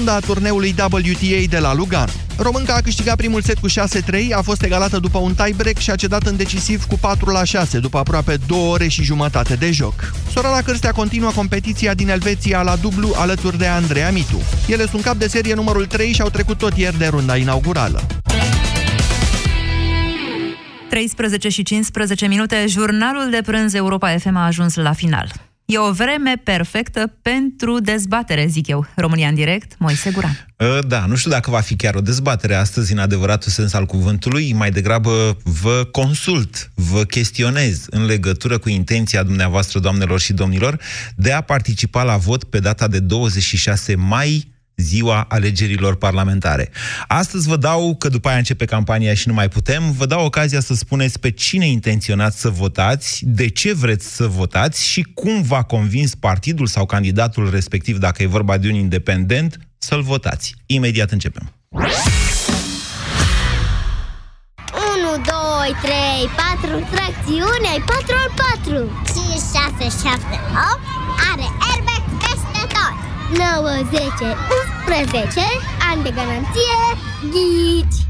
runda a turneului WTA de la Lugano. Românca a câștigat primul set cu 6-3, a fost egalată după un tiebreak și a cedat în decisiv cu 4-6, după aproape 2 ore și jumătate de joc. Sorana Cârstea continuă competiția din Elveția la dublu alături de Andreea Mitu. Ele sunt cap de serie numărul 3 și au trecut tot ieri de runda inaugurală. 13 și 15 minute, jurnalul de prânz Europa FM a ajuns la final. E o vreme perfectă pentru dezbatere, zic eu. România în direct, Moise Guran. Ă, da, nu știu dacă va fi chiar o dezbatere astăzi în adevăratul sens al cuvântului, mai degrabă vă consult, vă chestionez în legătură cu intenția dumneavoastră, doamnelor și domnilor, de a participa la vot pe data de 26 mai ziua alegerilor parlamentare. Astăzi vă dau, că după aia începe campania și nu mai putem, vă dau ocazia să spuneți pe cine intenționați să votați, de ce vreți să votați și cum v-a convins partidul sau candidatul respectiv, dacă e vorba de un independent, să-l votați. Imediat începem. 1, 2, 3, 4, tracțiune, ai 4 al 4 5, 6, 7, 8 Are airbag peste tot 9, 10, 11 Ani de garanție Ghici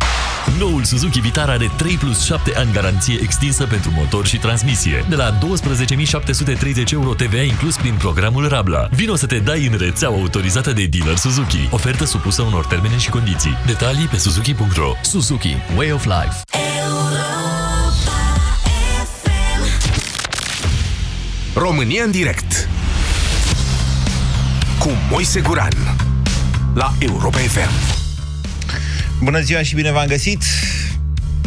Noul Suzuki Vitara are 3 plus 7 ani garanție extinsă pentru motor și transmisie. De la 12.730 euro TVA inclus prin programul Rabla. Vino să te dai în rețeaua autorizată de dealer Suzuki. Ofertă supusă unor termene și condiții. Detalii pe suzuki.ro Suzuki. Way of Life. România în direct cu Moise Guran la Europa FM. Bună ziua și bine v-am găsit!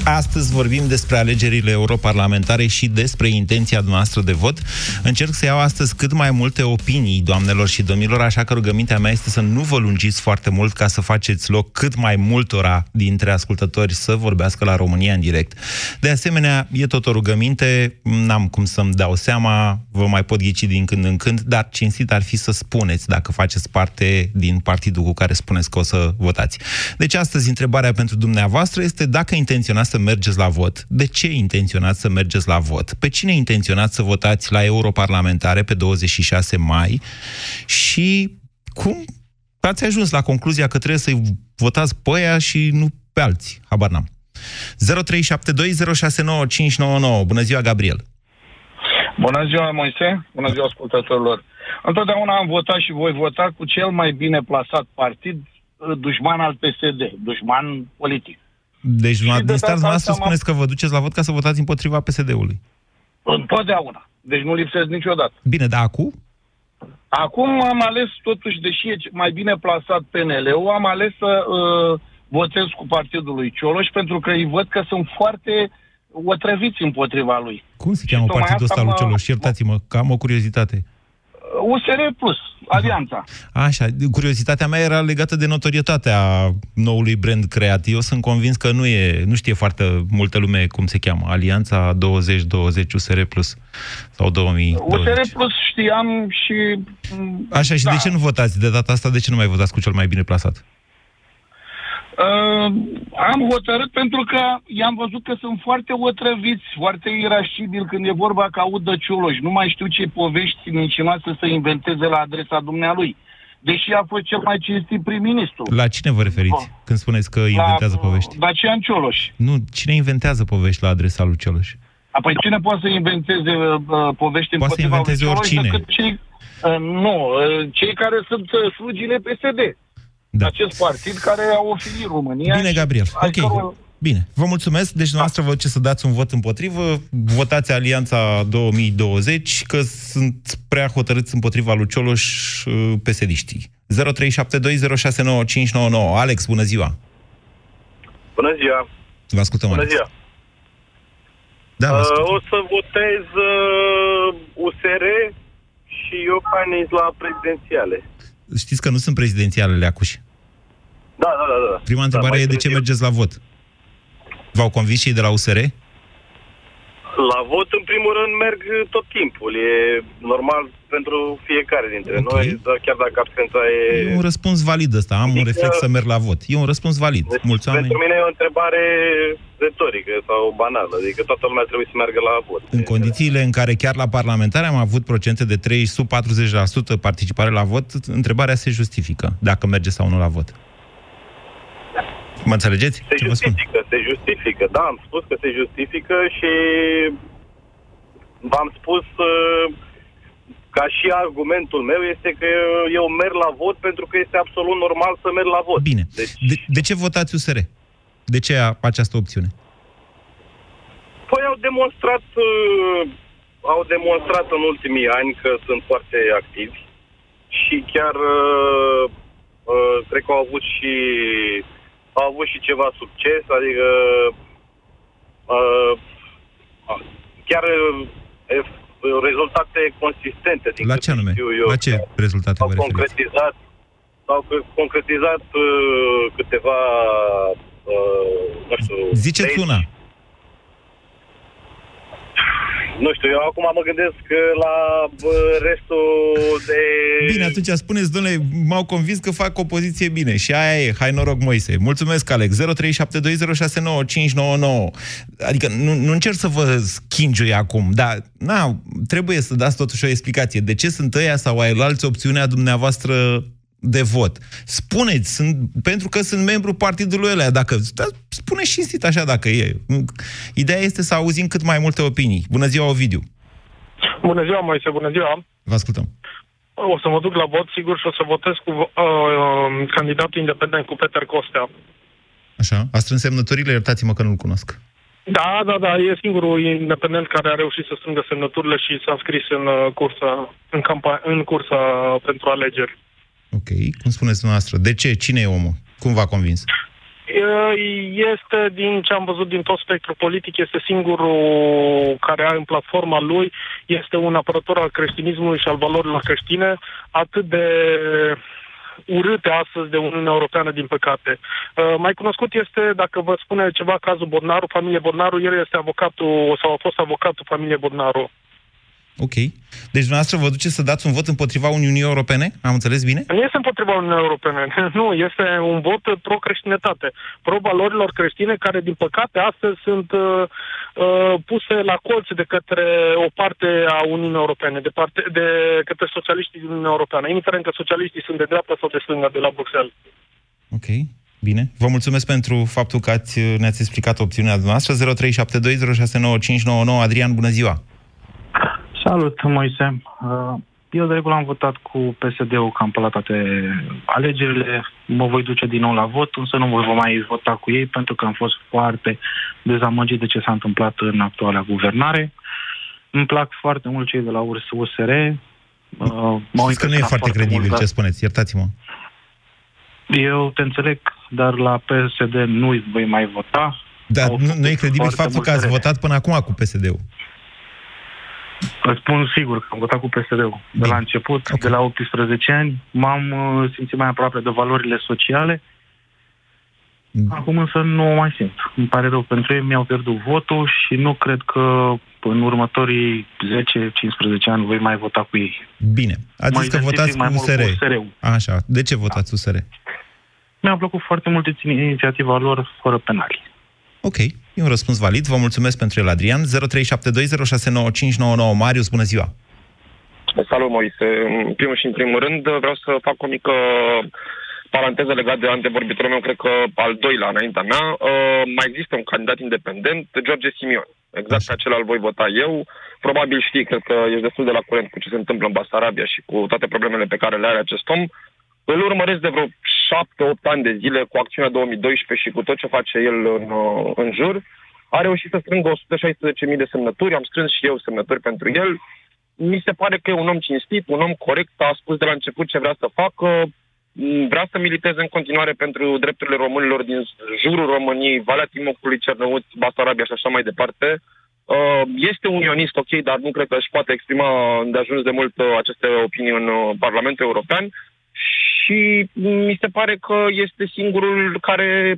Astăzi vorbim despre alegerile europarlamentare și despre intenția noastră de vot. Încerc să iau astăzi cât mai multe opinii, doamnelor și domnilor, așa că rugămintea mea este să nu vă lungiți foarte mult ca să faceți loc cât mai multora dintre ascultători să vorbească la România în direct. De asemenea, e tot o rugăminte, n-am cum să-mi dau seama, vă mai pot ghici din când în când, dar cinstit ar fi să spuneți dacă faceți parte din partidul cu care spuneți că o să votați. Deci astăzi întrebarea pentru dumneavoastră este dacă intenționați să mergeți la vot, de ce intenționați să mergeți la vot, pe cine intenționați să votați la europarlamentare pe 26 mai și cum ați ajuns la concluzia că trebuie să-i votați pe aia și nu pe alții. Habar n-am. 0372069599. Bună ziua, Gabriel! Bună ziua, Moise! Bună ziua, ascultătorilor! Întotdeauna am votat și voi vota cu cel mai bine plasat partid, dușman al PSD, dușman politic. Deci, din start, dumneavoastră spuneți că vă duceți la vot ca să votați împotriva PSD-ului. Întotdeauna. Deci nu lipsesc niciodată. Bine, dar acum? Acum am ales, totuși, deși e mai bine plasat PNL-ul, am ales să uh, votez cu partidul lui Cioloș, pentru că îi văd că sunt foarte otrăviți împotriva lui. Cum se cheamă partidul ăsta lui Cioloș? Iertați-mă, că am o curiozitate. USR Plus, Alianța. Așa, curiozitatea mea era legată de notorietatea noului brand creat. Eu sunt convins că nu e, nu știe foarte multă lume cum se cheamă. Alianța 2020 USR Plus sau 2020. USR Plus știam și... Așa, și da. de ce nu votați de data asta? De ce nu mai votați cu cel mai bine plasat? Uh, am hotărât pentru că i-am văzut că sunt foarte otrăviți, foarte irascibili când e vorba că aud de Cioloș. Nu mai știu ce povești mincinoase să inventeze la adresa dumnealui. Deși a fost cel mai cinstit prim-ministru. La cine vă referiți oh. când spuneți că inventează la, povești? Dacian Cioloș. Nu, cine inventează povești la adresa lui Cioloș? Apoi cine poate să inventeze uh, povești poate să inventeze oricine. Cei, uh, nu, uh, cei care sunt uh, slugile PSD da. acest partid care a oferit România. Bine, Gabriel. Ok. Cărul... Bine, vă mulțumesc. Deci, noastră vă ce să dați un vot împotrivă, votați Alianța 2020, că sunt prea hotărâți împotriva lui Cioloș uh, pesediștii. 0372069599. Alex, bună ziua! Bună ziua! Vă ascultăm, Bună Alex. ziua! Da, uh, o să votez uh, USR și eu la prezidențiale. Știți că nu sunt prezidențialele acuși. Da, da, da. da. Prima întrebare da, e de ce mergeți la vot? V-au convins cei de la USR? La vot, în primul rând, merg tot timpul. E normal pentru fiecare dintre Ok. noi, dar chiar dacă absența e... E un răspuns valid ăsta. Am un Adică- reflex să merg la vot. E un răspuns valid. Deci, Mulți oameni... Pentru mine e o întrebare retorică sau banală, adică toată lumea trebuie să meargă la vot. În condițiile în care chiar la parlamentare am avut procente de 3 sub 40% participare la vot, întrebarea se justifică dacă merge sau nu la vot. Mă înțelegeți? Se Ce vă spun? justifică, se justifică, da, am spus că se justifică și v-am spus uh, ca și argumentul meu este că eu merg la vot pentru că este absolut normal să merg la vot. Bine. Deci, De, de ce votați USR? De ce a- această opțiune? păi au demonstrat, uh, au demonstrat în ultimii ani că sunt foarte activi și chiar uh, uh, cred că au avut și au avut și ceva succes, adică uh, chiar uh, e- rezultate consistente din La câte ce anume? știu eu. La ce rezultate au vă referiți? concretizat au c- concretizat uh, câteva uh, nu știu Ziceți legi. una. Nu știu, eu acum mă gândesc la bă, restul de... Bine, atunci spuneți, domnule, m-au convins că fac o poziție bine. Și aia e. Hai noroc, Moise. Mulțumesc, Alex. 0372069599. Adică nu, nu încerc să vă schingiui acum, dar na, trebuie să dați totuși o explicație. De ce sunt ăia sau ai alți opțiunea dumneavoastră de vot. Spuneți, sunt, pentru că sunt membru partidului ăla. Dacă, da, spune și instit așa dacă e. Ideea este să auzim cât mai multe opinii. Bună ziua, Ovidiu. Bună ziua, Moise, bună ziua. Vă ascultăm. O să mă duc la vot, sigur, și o să votez cu uh, candidatul independent, cu Peter Costea. Așa, a strâns semnăturile, iertați-mă că nu-l cunosc. Da, da, da, e singurul independent care a reușit să strângă semnăturile și s-a înscris în uh, cursa, în, campa- în cursa pentru alegeri. Ok, cum spuneți dumneavoastră? De ce? Cine e omul? Cum v-a convins? Uh, Este, din ce am văzut din tot spectrul politic, este singurul care are în platforma lui, este un apărător al creștinismului și al valorilor creștine, atât de urâte astăzi de Uniunea Europeană, din păcate. Uh, mai cunoscut este, dacă vă spune ceva, cazul Bodnaru, familie Bodnaru, el este avocatul, sau a fost avocatul familiei Bodnaru. Ok. Deci dumneavoastră vă duceți să dați un vot împotriva Uniunii Europene? Am înțeles bine? Nu este împotriva Uniunii Europene. Nu, este un vot pro-creștinătate, pro-valorilor creștine, care, din păcate, astăzi sunt uh, uh, puse la colț de către o parte a Uniunii Europene, de, parte, de către socialiștii din Uniunea Europeană, indiferent că socialiștii sunt de dreapta sau de stânga de la Bruxelles. Ok. Bine. Vă mulțumesc pentru faptul că ați, ne-ați explicat opțiunea dumneavoastră. 0372069599. Adrian, bună ziua! Salut, Moise. Uh, Eu de regulă am votat cu PSD-ul cam pe la toate alegerile. Mă voi duce din nou la vot, însă nu voi mai vota cu ei pentru că am fost foarte dezamăgit de ce s-a întâmplat în actuala guvernare. Îmi plac foarte mult cei de la URS USR. Uh, m-au Știți că nu e impresionat foarte credibil mult, ce dar spuneți, iertați-mă. Eu te înțeleg, dar la PSD nu voi mai vota. Dar Au nu, făcut nu e credibil foarte faptul că multe ați rele. votat până acum cu PSD-ul. Îți spun sigur că am votat cu PSD-ul. De Bine. la început, Ok. de la 18 ani, m-am uh, simțit mai aproape de valorile sociale. Mm. Acum însă nu o mai simt. Îmi pare rău pentru ei, mi-au pierdut votul și nu cred că în următorii 10-15 ani voi mai vota cu ei. Bine. Ați Mă zis că identific votați mai cu mult USR. cu USR-ul. Așa. De ce votați USR? Mi-a plăcut foarte mult inițiativa lor fără penali. Ok. E un răspuns valid. Vă mulțumesc pentru el, Adrian. 0372069599. Marius, bună ziua! Salut, Moise. În primul și în primul rând vreau să fac o mică paranteză legat de antevorbitorul meu, cred că al doilea înaintea mea. Uh, mai există un candidat independent, George Simion. Exact ca celălalt voi vota eu. Probabil știi, cred că ești destul de la curent cu ce se întâmplă în Basarabia și cu toate problemele pe care le are acest om. Îl urmăresc de vreo 7-8 ani de zile cu acțiunea 2012 și cu tot ce face el în, uh, în jur. A reușit să strângă 116.000 de semnături, am strâns și eu semnături pentru el. Mi se pare că e un om cinstit, un om corect, a spus de la început ce vrea să facă, m, vrea să militeze în continuare pentru drepturile românilor din jurul României, Valea Timocului, Cernăuți, Basarabia și așa mai departe. Uh, Este unionist, ok, dar nu cred că își poate exprima de ajuns de mult uh, aceste opinii în uh, Parlamentul European și mi se pare că este singurul care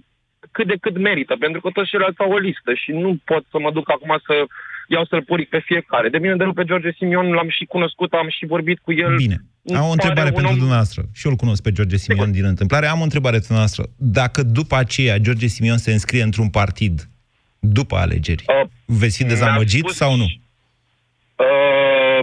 cât de cât merită, pentru că toți ceilalți au o listă și nu pot să mă duc acum să iau să-l puric pe fiecare. De bine de nu pe George Simion l-am și cunoscut, am și vorbit cu el. Bine. Îmi Am o pare întrebare un pentru om- dumneavoastră. Și eu îl cunosc pe George Simion din întâmplare. Am o întrebare pentru dumneavoastră. Dacă după aceea George Simion se înscrie într-un partid, după alegeri, Uh, veți fi dezamăgit mi-a spus- sau nu?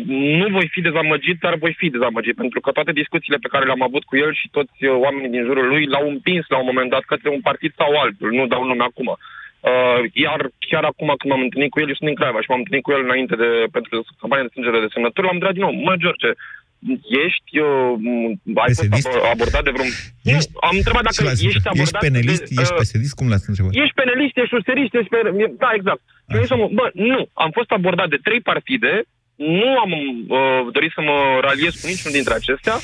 Uh, nu voi fi dezamăgit, dar voi fi dezamăgit, pentru că toate discuțiile pe care le-am avut cu el și toți uh, oamenii din jurul lui l-au împins la un moment dat către un partid sau altul, nu dau nume acum. Uh, iar chiar acum când m-am întâlnit cu el, eu sunt din Craiova și m-am întâlnit cu el înainte de, pentru campania de strângere de semnături, l-am întrebat din nou, mă, George, ești, uh, ai fost Pesedist? abo- abordat de vreun... Ești- Nu, am întrebat dacă Ce l-ați ești întrebat? abordat Ești penelist? de, Ești uh, pesedist? Cum l-ați întrebat? Ești penelist, ești userist, ești pe... Da, exact. Și eu zis, mă, bă, nu, am fost abordat de trei partide, nu am uh, dorit să mă raliez cu niciunul dintre acestea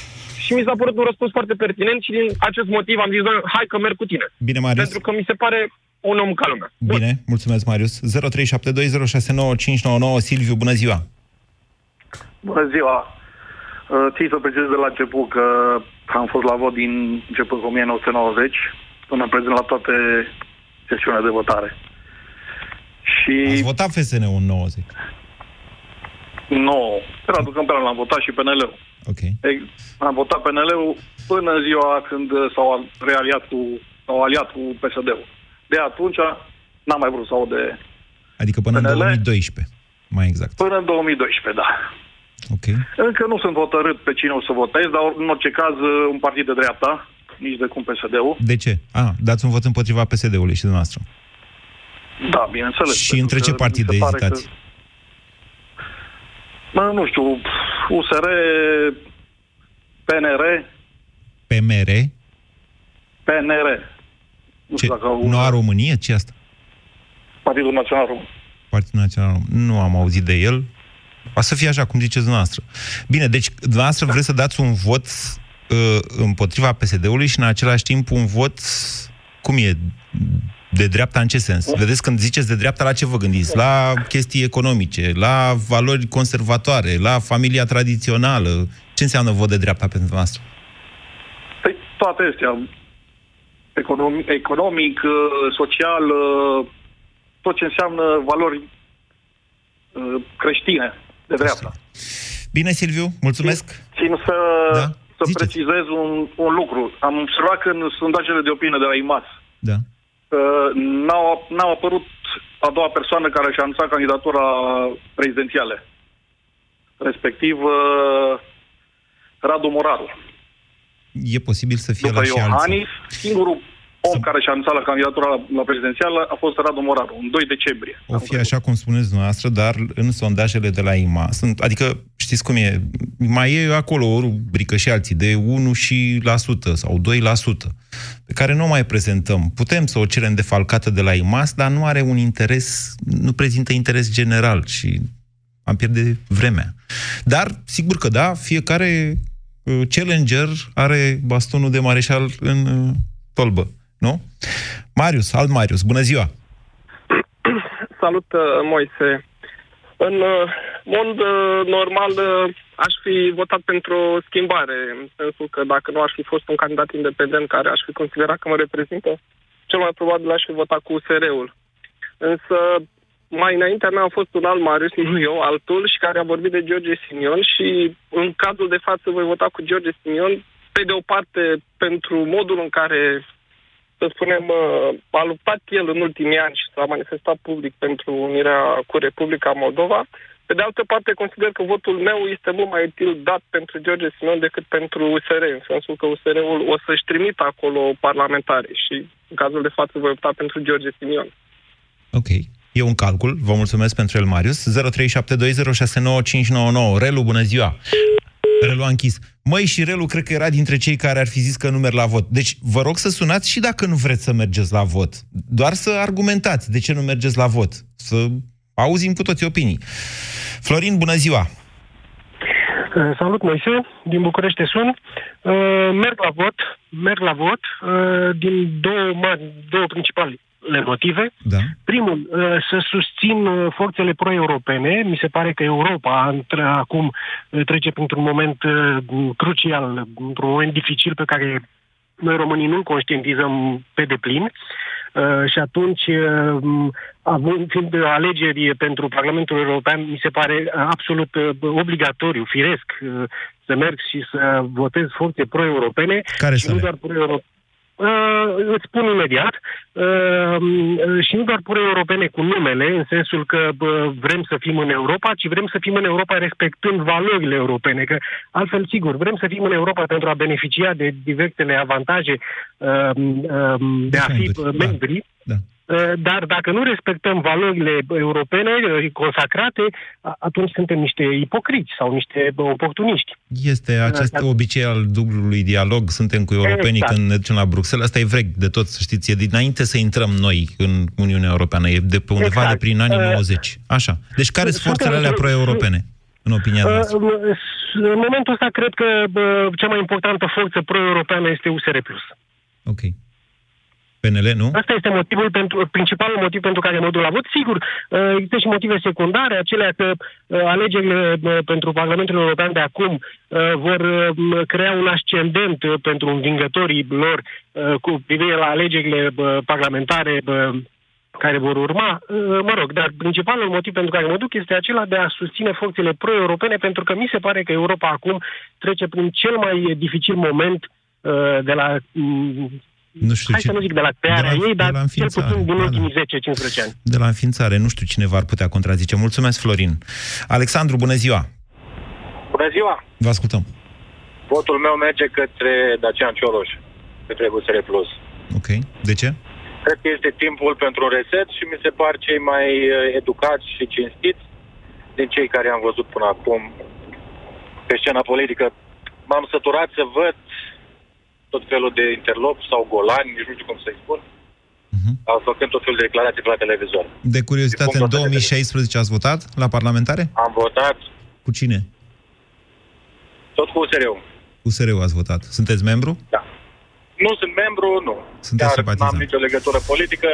și mi s-a părut un răspuns foarte pertinent și din acest motiv am zis, doamne, hai că merg cu tine. Bine, Marius. Pentru că mi se pare un om ca lumea. Bine, mulțumesc, Marius. 0372069599. Silviu, bună ziua! Bună ziua! Uh, Ții să precizez de la început că am fost la vot din început cu 1990 până în prezent la toate sesiunile de votare. Și Ați votat FSN-ul în 90. Nu, Radu Câmpeanu l-am votat și PNL-ul. Ok. Ei, Am votat PNL-ul până în ziua când uh, s-au realiat cu, s-au aliat cu PSD-ul. De atunci n-am mai vrut să aud de... Adică până în PNL? 2012, mai exact. Până în 2012, da. Ok. Încă nu sunt hotărât pe cine o să votez, dar în orice caz uh, un partid de dreapta, nici de cum PSD-ul. De ce? A, dați un vot împotriva PSD-ului și dumneavoastră. Da, bineînțeles. Și pentru între ce că mi se partide pare ezitați? Că... Mă, nu știu, USR, PNR, PMR? PNR. Nu Ce, știu dacă au Noua Românie? ce asta? Partidul Național Român. Partidul Național Român. Nu am auzit de el. O să fie așa, cum ziceți dumneavoastră. Bine, deci dumneavoastră vreți să dați un vot uh, împotriva PSD-ului și în același timp un vot, cum e, de dreapta în ce sens? Vedeți, când ziceți de dreapta, la ce vă gândiți? La chestii economice, la valori conservatoare, la familia tradițională. Ce înseamnă vot de dreapta pentru noastră? Păi toate astea. Economic, economic uh, social, uh, tot ce înseamnă valori uh, creștine de dreapta. Bine, Silviu, mulțumesc. Țin să, Da, să ziceți. precizez un, un lucru. Am observat că în sondajele de opinie de la IMAS Da. Uh, n-au, n-au apărut a doua persoană care și-a anunțat candidatura prezidențială. Respectiv uh, Radu Moraru. E posibil să fie După la și alții. Iohannis, singurul om care și-a anunțat la candidatura la, la prezidențială a fost Radu Moraru, în 2 decembrie. O fi așa cum spuneți dumneavoastră, dar în sondajele de la IMA sunt, adică știți cum e, mai e acolo o rubrică și alții de 1 și la sută sau 2 la sută, pe care nu o mai prezentăm. Putem să o cerem defalcată de la IMAS, dar nu are un interes, nu prezintă interes general și am pierde vremea. Dar, sigur că da, fiecare uh, challenger are bastonul de mareșal în uh, tolbă, nu? Marius, alt Marius, bună ziua! Salut, uh, Moise. În uh, mod uh, normal uh, aș fi votat pentru o schimbare, în sensul că dacă nu aș fi fost un candidat independent care aș fi considerat că mă reprezintă, cel mai probabil aș fi votat cu USR-ul. Însă mai înaintea mea a fost un alt Marius, nu eu, altul, și care a vorbit de George Simion și în cazul de față voi vota cu George Simion, pe de o parte pentru modul în care să spunem, uh, a luptat el în ultimii ani și s-a manifestat public pentru unirea cu Republica Moldova. Pe de altă parte, consider că votul meu este mult mai util dat pentru George Simion decât pentru USR, în sensul că USR-ul o să-și trimită acolo parlamentare și în cazul de față voi opta pentru George Simion. Ok. E un calcul. Vă mulțumesc pentru el, Marius. 0372069599. Relu, bună ziua! Relu a închis. Măi, și Relu cred că era dintre cei care ar fi zis că nu merg la vot. Deci, vă rog să sunați și dacă nu vreți să mergeți la vot. Doar să argumentați de ce nu mergeți la vot. Să auzim cu toți opinii. Florin, bună ziua! Uh, Salut, Moise, din București te sun. Uh, Merg la vot, merg la vot uh, din două, mari, două principale motive. Da. Primul, uh, să susțin uh, forțele pro-europene. Mi se pare că Europa între, acum uh, trece printr-un moment uh, crucial, într-un moment dificil pe care noi românii nu-l conștientizăm pe deplin. Uh, și atunci, uh, având fiind alegeri pentru Parlamentul European, mi se pare uh, absolut uh, obligatoriu, firesc, uh, să merg și să votez forțe pro-europene. Care și sunt nu ele? doar pro-europene. Uh, îți spun imediat. Uh, și nu doar pro-europene cu numele, în sensul că bă, vrem să fim în Europa, ci vrem să fim în Europa respectând valorile europene. Că altfel, sigur, vrem să fim în Europa pentru a beneficia de diversele avantaje uh, uh, de a fi uh, membri. Da. Uh, Dar dacă nu respectăm valorile europene uh, consacrate, a- atunci suntem niște ipocriți sau niște bă, oportuniști. Este acest Da. obicei al dublului dialog, suntem cu europenii Exact. când ne ducem la Bruxelles, asta e vreg de tot, să știți, e dinainte să intrăm noi în Uniunea Europeană, e de pe undeva Exact. de prin anii Uh, 90. Așa. Deci care sunt suntem forțele alea într-un- pro-europene, în opinia Uh, noastră? În momentul ăsta cred că bă, cea mai importantă forță pro-europeană este USR+. Ok. PNL, nu? Asta este motivul pentru, principalul motiv pentru care mă duc la vot. Sigur, uh, există și motive secundare, acelea că uh, alegerile uh, pentru Parlamentul European de acum uh, vor uh, crea un ascendent uh, pentru învingătorii lor uh, cu privire la alegerile uh, parlamentare uh, care vor urma. Uh, Mă rog, dar principalul motiv pentru care mă duc este acela de a susține forțele pro-europene, pentru că mi se pare că Europa acum trece prin cel mai dificil moment uh, de la mm, Nu știu Hai ce- să nu zic de la crearea de la- ei, de dar la cel înființare, puțin din da, ultimii 10-15 ani. De la înființare, nu știu cine v-ar putea contrazice. Mulțumesc, Florin. Alexandru, bună ziua! Bună ziua! Vă ascultăm. Votul meu merge către Dacian Cioloș, către USR Plus. Ok. De ce? Cred că este timpul pentru un reset și mi se par cei mai eh, educați și cinstiți din cei care am văzut până acum pe scena politică. M-am săturat să văd tot felul de interlopi sau golani, nici nu știu cum să-i spun, Mhm. uh făcând tot felul de declarații pe la televizor. De curiozitate, Din în punctul ăsta de 2016 ați votat la parlamentare? Am votat Cu cine? tot cu USR-ul. USR-ul ați votat. Sunteți membru? Nu sunt membru, nu. Sunteți Chiar simpatizant. n-am nicio legătură politică.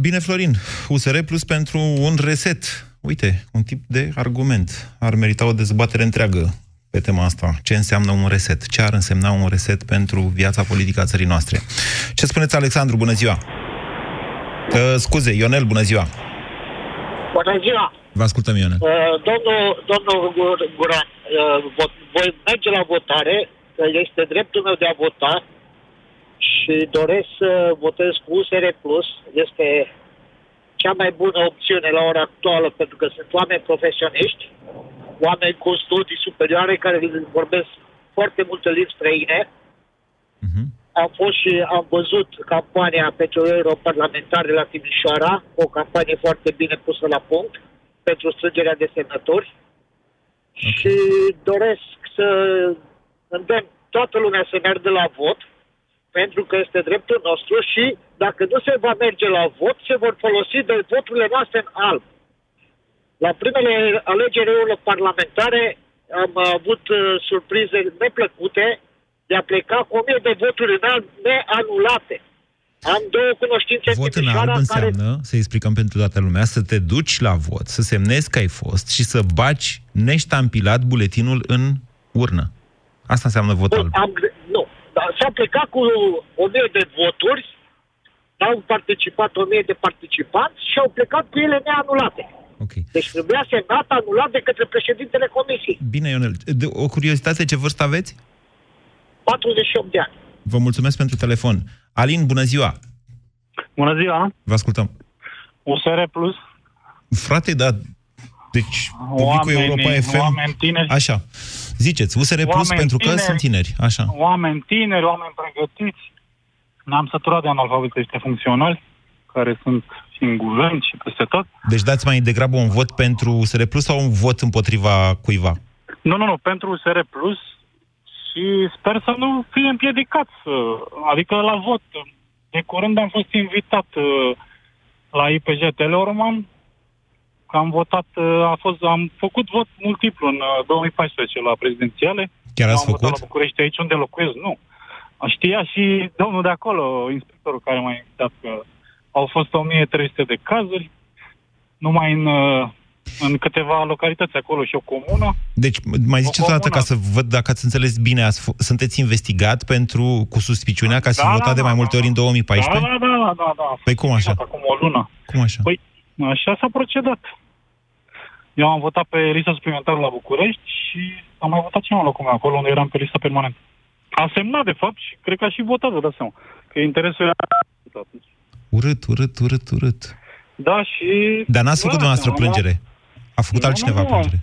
Bine, Florin. USR Plus pentru un reset. Uite, un tip de argument. Ar merita o dezbatere întreagă pe tema asta. Ce înseamnă un reset? Ce ar însemna un reset pentru viața politică a țării noastre? Ce spuneți, Alexandru? Bună ziua! Uh, scuze, Ionel, bună ziua! Bună ziua! Vă ascultăm, Ionel. Uh, domnul, domnul Gur- Guran, uh, vot, voi merge la votare, că este dreptul meu de a vota și doresc să votez cu USR+. Plus. Este cea mai bună opțiune la ora actuală, pentru că sunt oameni profesioniști, oameni cu studii superioare care vorbesc foarte multe limbi străine. Am fost și am văzut campania pentru europarlamentare la Timișoara, o campanie foarte bine pusă la punct pentru strângerea de semnători și doresc să îndemn toată lumea să meargă la vot pentru că este dreptul nostru și dacă nu se va merge la vot, se vor folosi de voturile noastre în alb. La primele alegeri europarlamentare am avut uh, surprize neplăcute de a pleca cu o mie de voturi în alb neanulate. Am două cunoștințe în Vot în Timișoara alb care înseamnă, să explicăm pentru toată lumea, să te duci la vot, să semnezi că ai fost și să baci neștampilat buletinul în urnă. Asta înseamnă vot alb. am, gre- nu, dar s-a plecat cu o mie de voturi, au participat o mie de participanți și au plecat cu ele neanulate. Okay. Deci trebuia semnat anulat de către președintele comisiei. Bine, Ionel. De, o curiozitate, ce vârstă aveți? 48 de ani. Vă mulțumesc pentru telefon. Alin, bună ziua! Bună ziua! Vă ascultăm. USR Plus, Frate, da, deci publicul Oamenii- Europa FM... oameni tineri. Așa. Ziceți, USR Plus Oameni pentru că tineri. sunt tineri. Așa. oameni tineri, oameni pregătiți. Ne-am săturat de analfabeti ăștia funcționali, care sunt singuleni și peste tot. Deci dați mai degrabă un vot pentru USR Plus sau un vot împotriva cuiva? Nu, nu, nu, pentru USR Plus și sper să nu fie împiedicat, să, adică la vot. De curând am fost invitat uh, la IPJ Teleorman, că am votat, uh, a fost, am făcut vot multiplu în uh, 2014 la prezidențiale. Chiar ați am votat făcut? la București, aici unde locuiesc, nu. Știa și domnul de acolo, inspectorul care m-a invitat, că au fost 1300 de cazuri, numai în uh, în câteva localități acolo și o comună. Deci, mai ziceți o dată comună. ca să văd dacă ați înțeles bine, ați f- sunteți investigat pentru, cu suspiciunea că ați fi Da, votat da, de da, mai multe ori în 2014? Da, da, da, da, da. Păi cum așa? Acum o lună. Cum așa? Păi, așa s-a procedat. Eu am votat pe lista suplimentară la București și am mai votat cineva locul meu acolo unde eram pe lista permanentă. A semnat, de fapt, și cred că a și votat, vă dați seama. Că interesul era... Urât, urât, urât, urât. Da, și... Dar n-ați făcut Da, dumneavoastră am- plângere? A făcut Nu, altcineva nu, nu. plângere?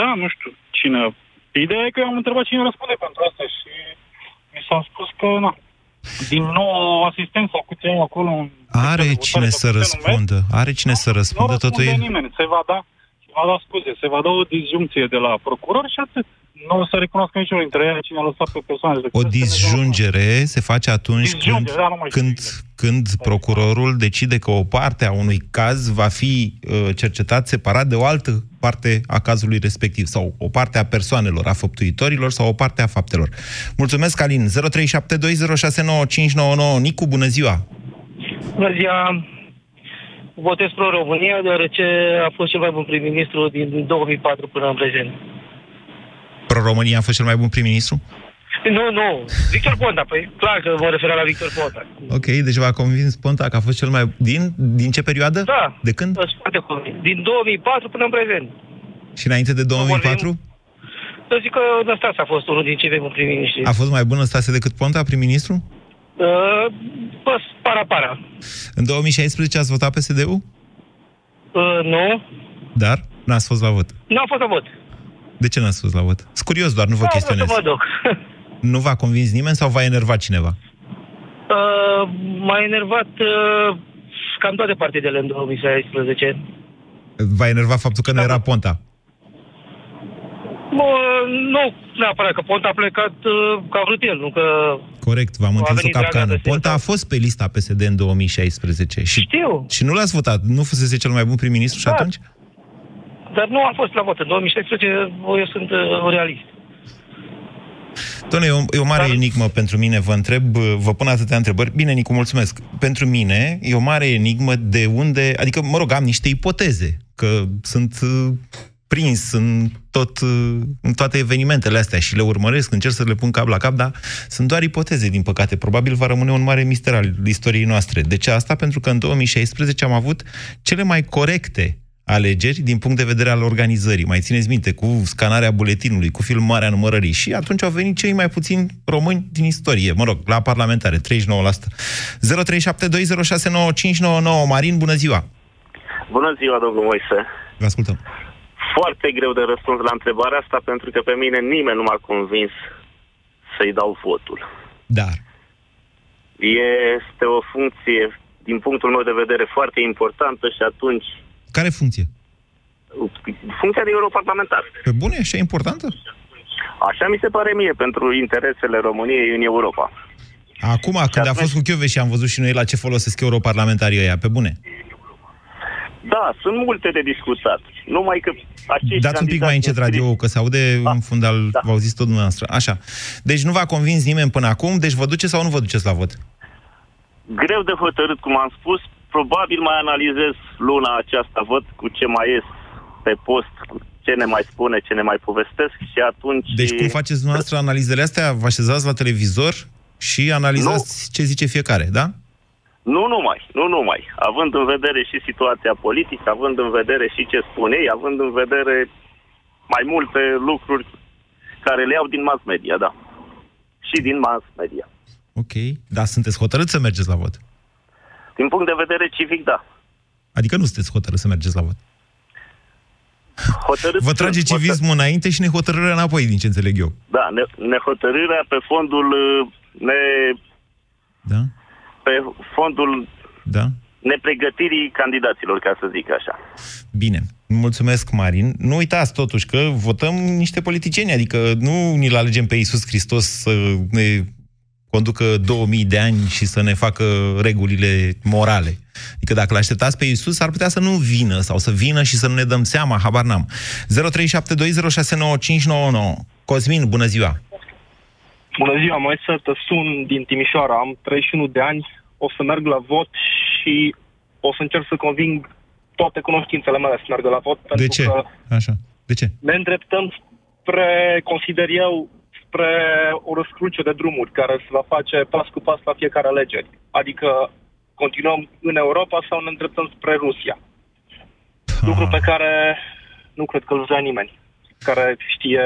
Da, nu știu cine. Ideea e că eu am întrebat cine răspunde pentru asta și mi s-a spus că, na, din nou asistent sau câți au acolo un Are cine să răspundă. Are cine să nu răspundă, totul răspunde e... nimeni. Se va da, se va da scuze, se va da o disjuncție de la procuror și atât. Nu o să recunoască niciunul dintre ei cine a lăsat pe persoane. O disjungere se face atunci când, Disjungere, da, nu mai știu când, când procurorul decide că o parte a unui caz va fi uh, cercetat separat de o altă parte a cazului respectiv, sau o parte a persoanelor, a făptuitorilor, sau o parte a faptelor. Mulțumesc, Alin. 0372069599. Nicu, bună ziua! Bună ziua! Votez pro-România, deoarece a fost cel mai bun prim-ministru din 2004 până în prezent. Pro-România a fost cel mai bun prim-ministru? Nu, nu. Victor Ponta, păi clar că mă referam la Victor Ponta. Ok, deci v-a convins Ponta că a fost cel mai... Din, din ce perioadă? Da. De când? Sunt foarte convins. Din 2004 până în prezent. Și înainte de 2004? Să zic că Năstase a fost unul din cei mai buni prim-ministri. A fost mai bun Stase decât Ponta, prim-ministru? Uh, bă, para-para. În 2016 ați votat PSD-ul? Uh, nu, Dar n-ați fost la vot. nu am fost la vot. De ce n-ați fost la vot? Sunt curios, doar nu vă Nu am vrut chestionez. să mă duc. Nu v-a convins nimeni sau v-a enervat cineva? Uh, m-a enervat uh, cam toate partidele în 2016. V-a enervat faptul că nu era Ponta. Bă, nu neapărat că Ponta a plecat uh, că a vrut el, nu că... Corect, v-am A întins o venit Dragnea capcană. de Ponta a fost pe lista PSD în 2016. Și, Știu. Și nu l-ați votat? Nu fusese cel mai bun prim-ministru și Da. atunci? Dar nu am fost la vot. În 2016 eu sunt uh, realist. Doamne, e o, e o mare Dar- enigmă pentru mine, vă întreb, vă pun atâtea întrebări. Bine, Nicu, mulțumesc. Pentru mine e o mare enigmă de unde, adică, mă rog, am niște ipoteze, că sunt uh, prins în, tot, uh, în toate evenimentele astea și le urmăresc, încerc să le pun cap la cap, dar sunt doar ipoteze, din păcate. Probabil va rămâne un mare mister al istoriei noastre. De ce asta? Pentru că în 2016 am avut cele mai corecte alegeri din punct de vedere al organizării. Mai țineți minte, cu scanarea buletinului, cu filmarea numărării. Și atunci au venit cei mai puțini români din istorie. Mă rog, la parlamentare, 39%. 0372069599. Marin, bună ziua! Bună ziua, domnul Moise. Vă ascultăm. Foarte greu de răspuns la întrebarea asta, pentru că pe mine nimeni nu m-a convins să-i dau votul. Dar. Este o funcție, din punctul meu de vedere, foarte importantă și atunci Care funcție? funcția de europarlamentar. Pe bune, așa e importantă? Așa mi se pare mie, pentru interesele României în Europa. Acum, când a fost cu Chiove și am văzut și noi la ce folosesc europarlamentarii ăia, pe bune. Da, sunt multe de discutat. Numai că acești Dați un pic mai încet candidați radio, că se aude în fundal, da. v-au zis tot dumneavoastră. Așa. Deci nu v-a convins nimeni până acum, deci vă duceți sau nu vă duceți la vot? greu de hotărât, cum am spus. Probabil mai analizez luna aceasta, văd cu ce mai ies pe post, cu ce ne mai spune, ce ne mai povestesc și atunci... Deci cum faceți dumneavoastră analizele astea? Vă așezați la televizor și analizați nu. ce zice fiecare, da? Nu numai, nu numai. Având în vedere și situația politică, având în vedere și ce spun ei, având în vedere mai multe lucruri care le iau din mass media, da. Și din mass media. Ok. Dar sunteți hotărâți să mergeți la vot? Din punct de vedere civic, da. Adică nu sunteți hotărâți să mergeți la vot. Hotărât Vă trage sunt, civismul înainte și nehotărârea înapoi, din ce înțeleg eu. Da, ne- nehotărârea pe fondul uh, ne... Da? Pe fondul Da? nepregătirii candidaților, ca să zic așa. Bine. Mulțumesc, Marin. Nu uitați totuși că votăm niște politicieni, adică nu ni-l alegem pe Iisus Hristos să ne conducă 2000 de ani și să ne facă regulile morale. Adică dacă l-așteptați pe Iisus, ar putea să nu vină sau să vină și să nu ne dăm seama, habar n-am. 0372069599. Cosmin, bună ziua! Bună ziua, Moise, te sun din Timișoara, am 31 de ani, o să merg la vot și o să încerc să conving toate cunoștințele mele să meargă la vot. De pentru ce? Că Așa. De ce? ne îndreptăm spre, consider eu, spre o răscruce de drumuri care se va face pas cu pas la fiecare alegeri. Adică continuăm în Europa sau ne îndreptăm spre Rusia. Lucru pe care nu cred că îl vrea nimeni. Care știe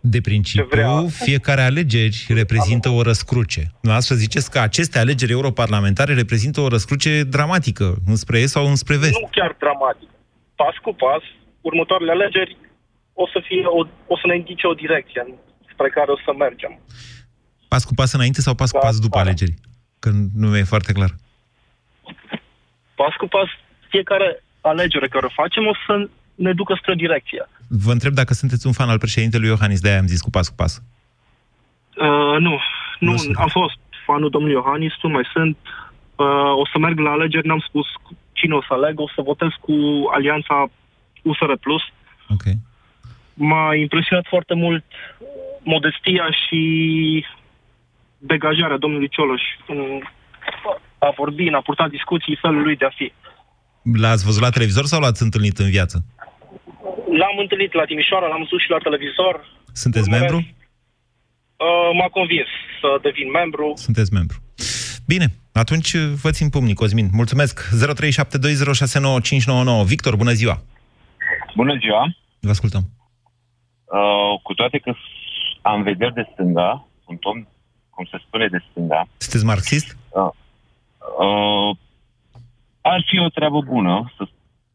De principiu, fiecare alegeri reprezintă o răscruce. Dumneavoastră ziceți că aceste alegeri europarlamentare reprezintă o răscruce dramatică, înspre est sau înspre vest. nu chiar dramatic. Pas cu pas, următoarele alegeri o să, fie o, o să ne indice o direcție spre care o să mergem. Pas cu pas înainte sau pas cu pas după alegeri? Că nu e foarte clar. Pas cu pas, fiecare alegere care o facem o să ne ducă spre direcție. Vă întreb dacă sunteți un fan al președintelui Iohannis, de-aia am zis cu pas cu pas. Uh, nu, nu, am fost fanul domnului Iohannis, nu mai sunt. Uh, o să merg la alegeri, n-am spus cu cine o să aleg, o să votez cu alianța USR+. Ok. M-a impresionat foarte mult modestia și degajarea domnului Cioloș în a vorbi, în a purta discuții, felul lui de a fi. L-ați văzut la televizor sau l-ați întâlnit în viață? L-am întâlnit la Timișoara, l-am văzut și la televizor. Sunteți membru? Uh, m-a convins să devin membru. Sunteți membru. Bine, atunci vă țin pumnii, Cosmin. Mulțumesc. 0372069599. Victor, bună ziua! Bună ziua! Vă ascultăm. Uh, cu toate că am vederi de stânga, sunt om, cum se spune, de stânga, Sunteți marxist? uh, uh, ar fi o treabă bună să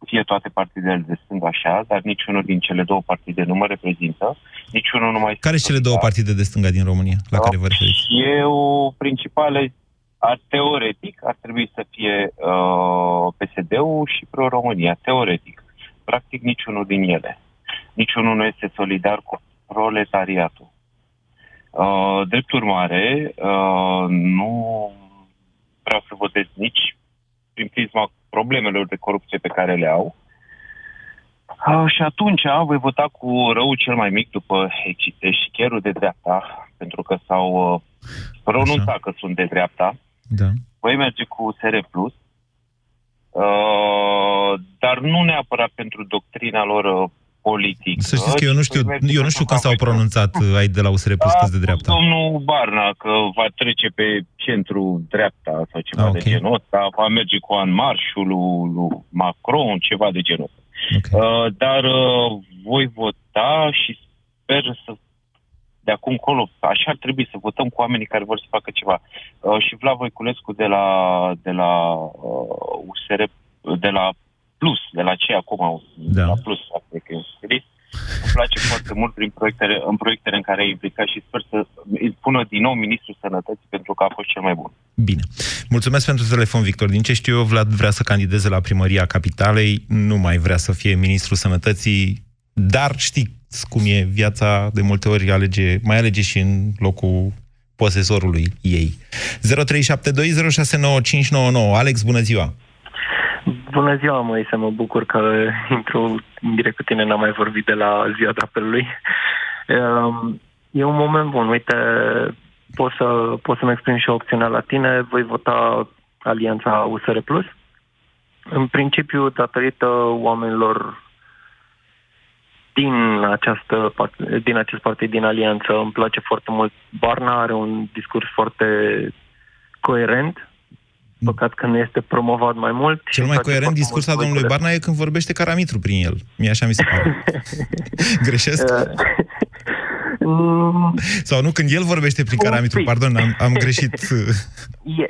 fie toate partidele de stânga așa, dar niciunul din cele două partide nu mă reprezintă, niciunul nu mai... Care sunt cele două partide de stânga din România la care vă referiți? Eu, principale, ar, teoretic, ar trebui să fie uh, PSD-ul și Pro-România, teoretic. Practic niciunul din ele. Niciunul nu este solidar cu proletariatul. Uh, drept urmare, uh, nu vreau să votez nici prin prisma problemelor de corupție pe care le au. Uh, și atunci voi vota cu rău cel mai mic după echicheșicherul de dreapta, pentru că s-au uh, pronunțat că sunt de dreapta. Da. Voi merge cu SR+, Plus, uh, dar nu neapărat pentru doctrina lor uh, politică. Să știți că eu nu știu, ci voi merge eu nu știu pentru când s-au pronunțat uh, ai de la USR Plus că de dreapta. Domnul Barna că va trece pe centru dreapta sau ceva Ah, de ok. genul ăsta, va merge cu an marșul lui, lui Macron, ceva de genul ăsta. Uh, dar uh, voi vota și sper să de acum încolo, așa ar trebui să votăm cu oamenii care vor să facă ceva. Uh, și Vlad Voiculescu de la, de la uh, USR, de la Plus, de la ce acum, da. la Plus, cred că e scris, îmi place foarte mult prin proiectele, în proiectele în care e implicat și sper să îi pună din nou Ministrul Sănătății pentru că a fost cel mai bun. Bine. Mulțumesc pentru telefon, Victor. Din ce știu eu, Vlad vrea să candideze la primăria capitalei, nu mai vrea să fie ministrul sănătății, dar știți cum e viața, de multe ori alege, mai alege și în locul posesorului ei. 0372069599. Alex, bună ziua! Bună ziua, Moise, mă bucur că intru direct cu tine, n-am mai vorbit de la ziua drapelului. Um, E un moment bun, uite, pot, să, pot să-mi exprim și opțiunea la tine, voi vota alianța USR+. Plus. În principiu, datorită oamenilor din, această, part- din acest partid, din alianță, îmi place foarte mult. Barna are un discurs foarte coerent, păcat că nu este promovat mai mult. Cel mai coerent discurs al domnului Barna e când vorbește Caramitru prin el. Mie așa mi se pare. Greșesc? Sau nu, când el vorbește prin Caramitru, pardon, am, am greșit. E,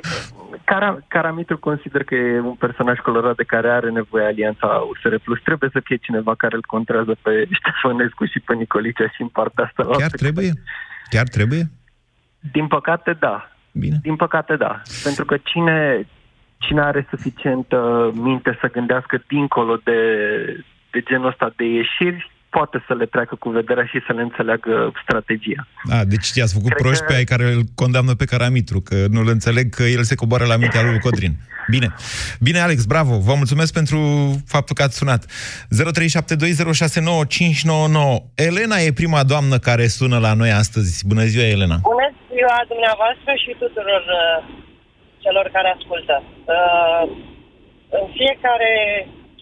Cara, Caramitru consider că e un personaj colorat de care are nevoie alianța USR+. Plus. Trebuie să fie cineva care îl contrează pe Ștefănescu și pe Nicolicea și în partea asta. Chiar trebuie? Chiar trebuie? Din păcate, da. Bine. Din păcate, da. Pentru că cine, cine are suficientă minte să gândească dincolo de, de genul ăsta de ieșiri, poate să le treacă cu vederea și să le înțeleagă strategia. A, deci i-ați făcut Cred proști că- pe ai care îl condamnă pe Caramitru, că nu-l înțeleg că el se coboară la mintea lui Codrin. Bine. Bine, Alex, bravo. Vă mulțumesc pentru faptul că ați sunat. 0372069599. Elena e prima doamnă care sună la noi astăzi. Bună ziua, Elena. Bună ziua dumneavoastră și tuturor uh, celor care ascultă. Uh, în fiecare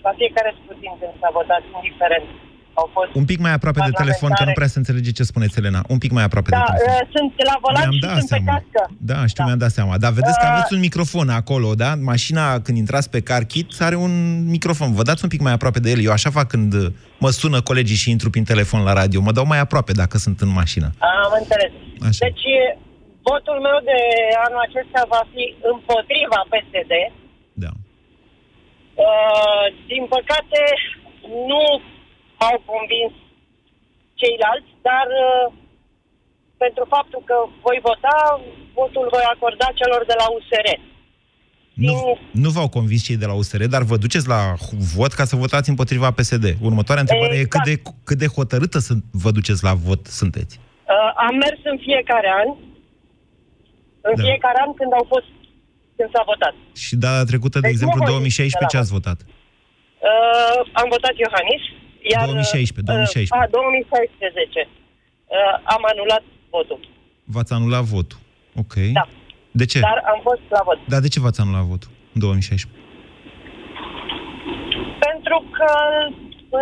la fiecare scrutin când s-a votat, indiferent. Au fost Un pic mai aproape de telefon, că nu prea se înțelege ce spuneți, Elena. Un pic mai aproape Da, de telefon. uh, sunt la volan Mi-am și dat sunt pe seama. cască. Da, știu, mi-am dat seama. Dar vedeți că Uh, aveți un microfon acolo, da? Mașina, când intrați pe car kit, are un microfon. Vă dați un pic mai aproape de el. Eu așa fac când uh, mă sună colegii și intru prin telefon la radio. Mă dau mai aproape dacă sunt în mașină. Am înțeles. Așa. Deci, votul meu de anul acesta va fi împotriva PSD. Da. Uh, din păcate, nu au convins ceilalți, dar uh, pentru faptul că voi vota, votul voi acorda celor de la USR. Nu, nu v-au convins cei de la USR, dar vă duceți la vot ca să votați împotriva PSD. Următoarea întrebare e cât de, cât de hotărâtă să vă duceți la vot sunteți. Uh, am mers în fiecare an, în Da. fiecare an când au fost, când s-a votat. Și data trecută, de Deci exemplu, nu voi 2016, ce de la ați votat? Uh, am votat Iohannis, iar... 2016, 2016. Uh, a, 2016. Uh, am anulat votul. V-ați anulat votul. Ok. Da. De ce? Dar am fost la vot. Dar de ce v-ați anulat votul în 2016? Pentru că,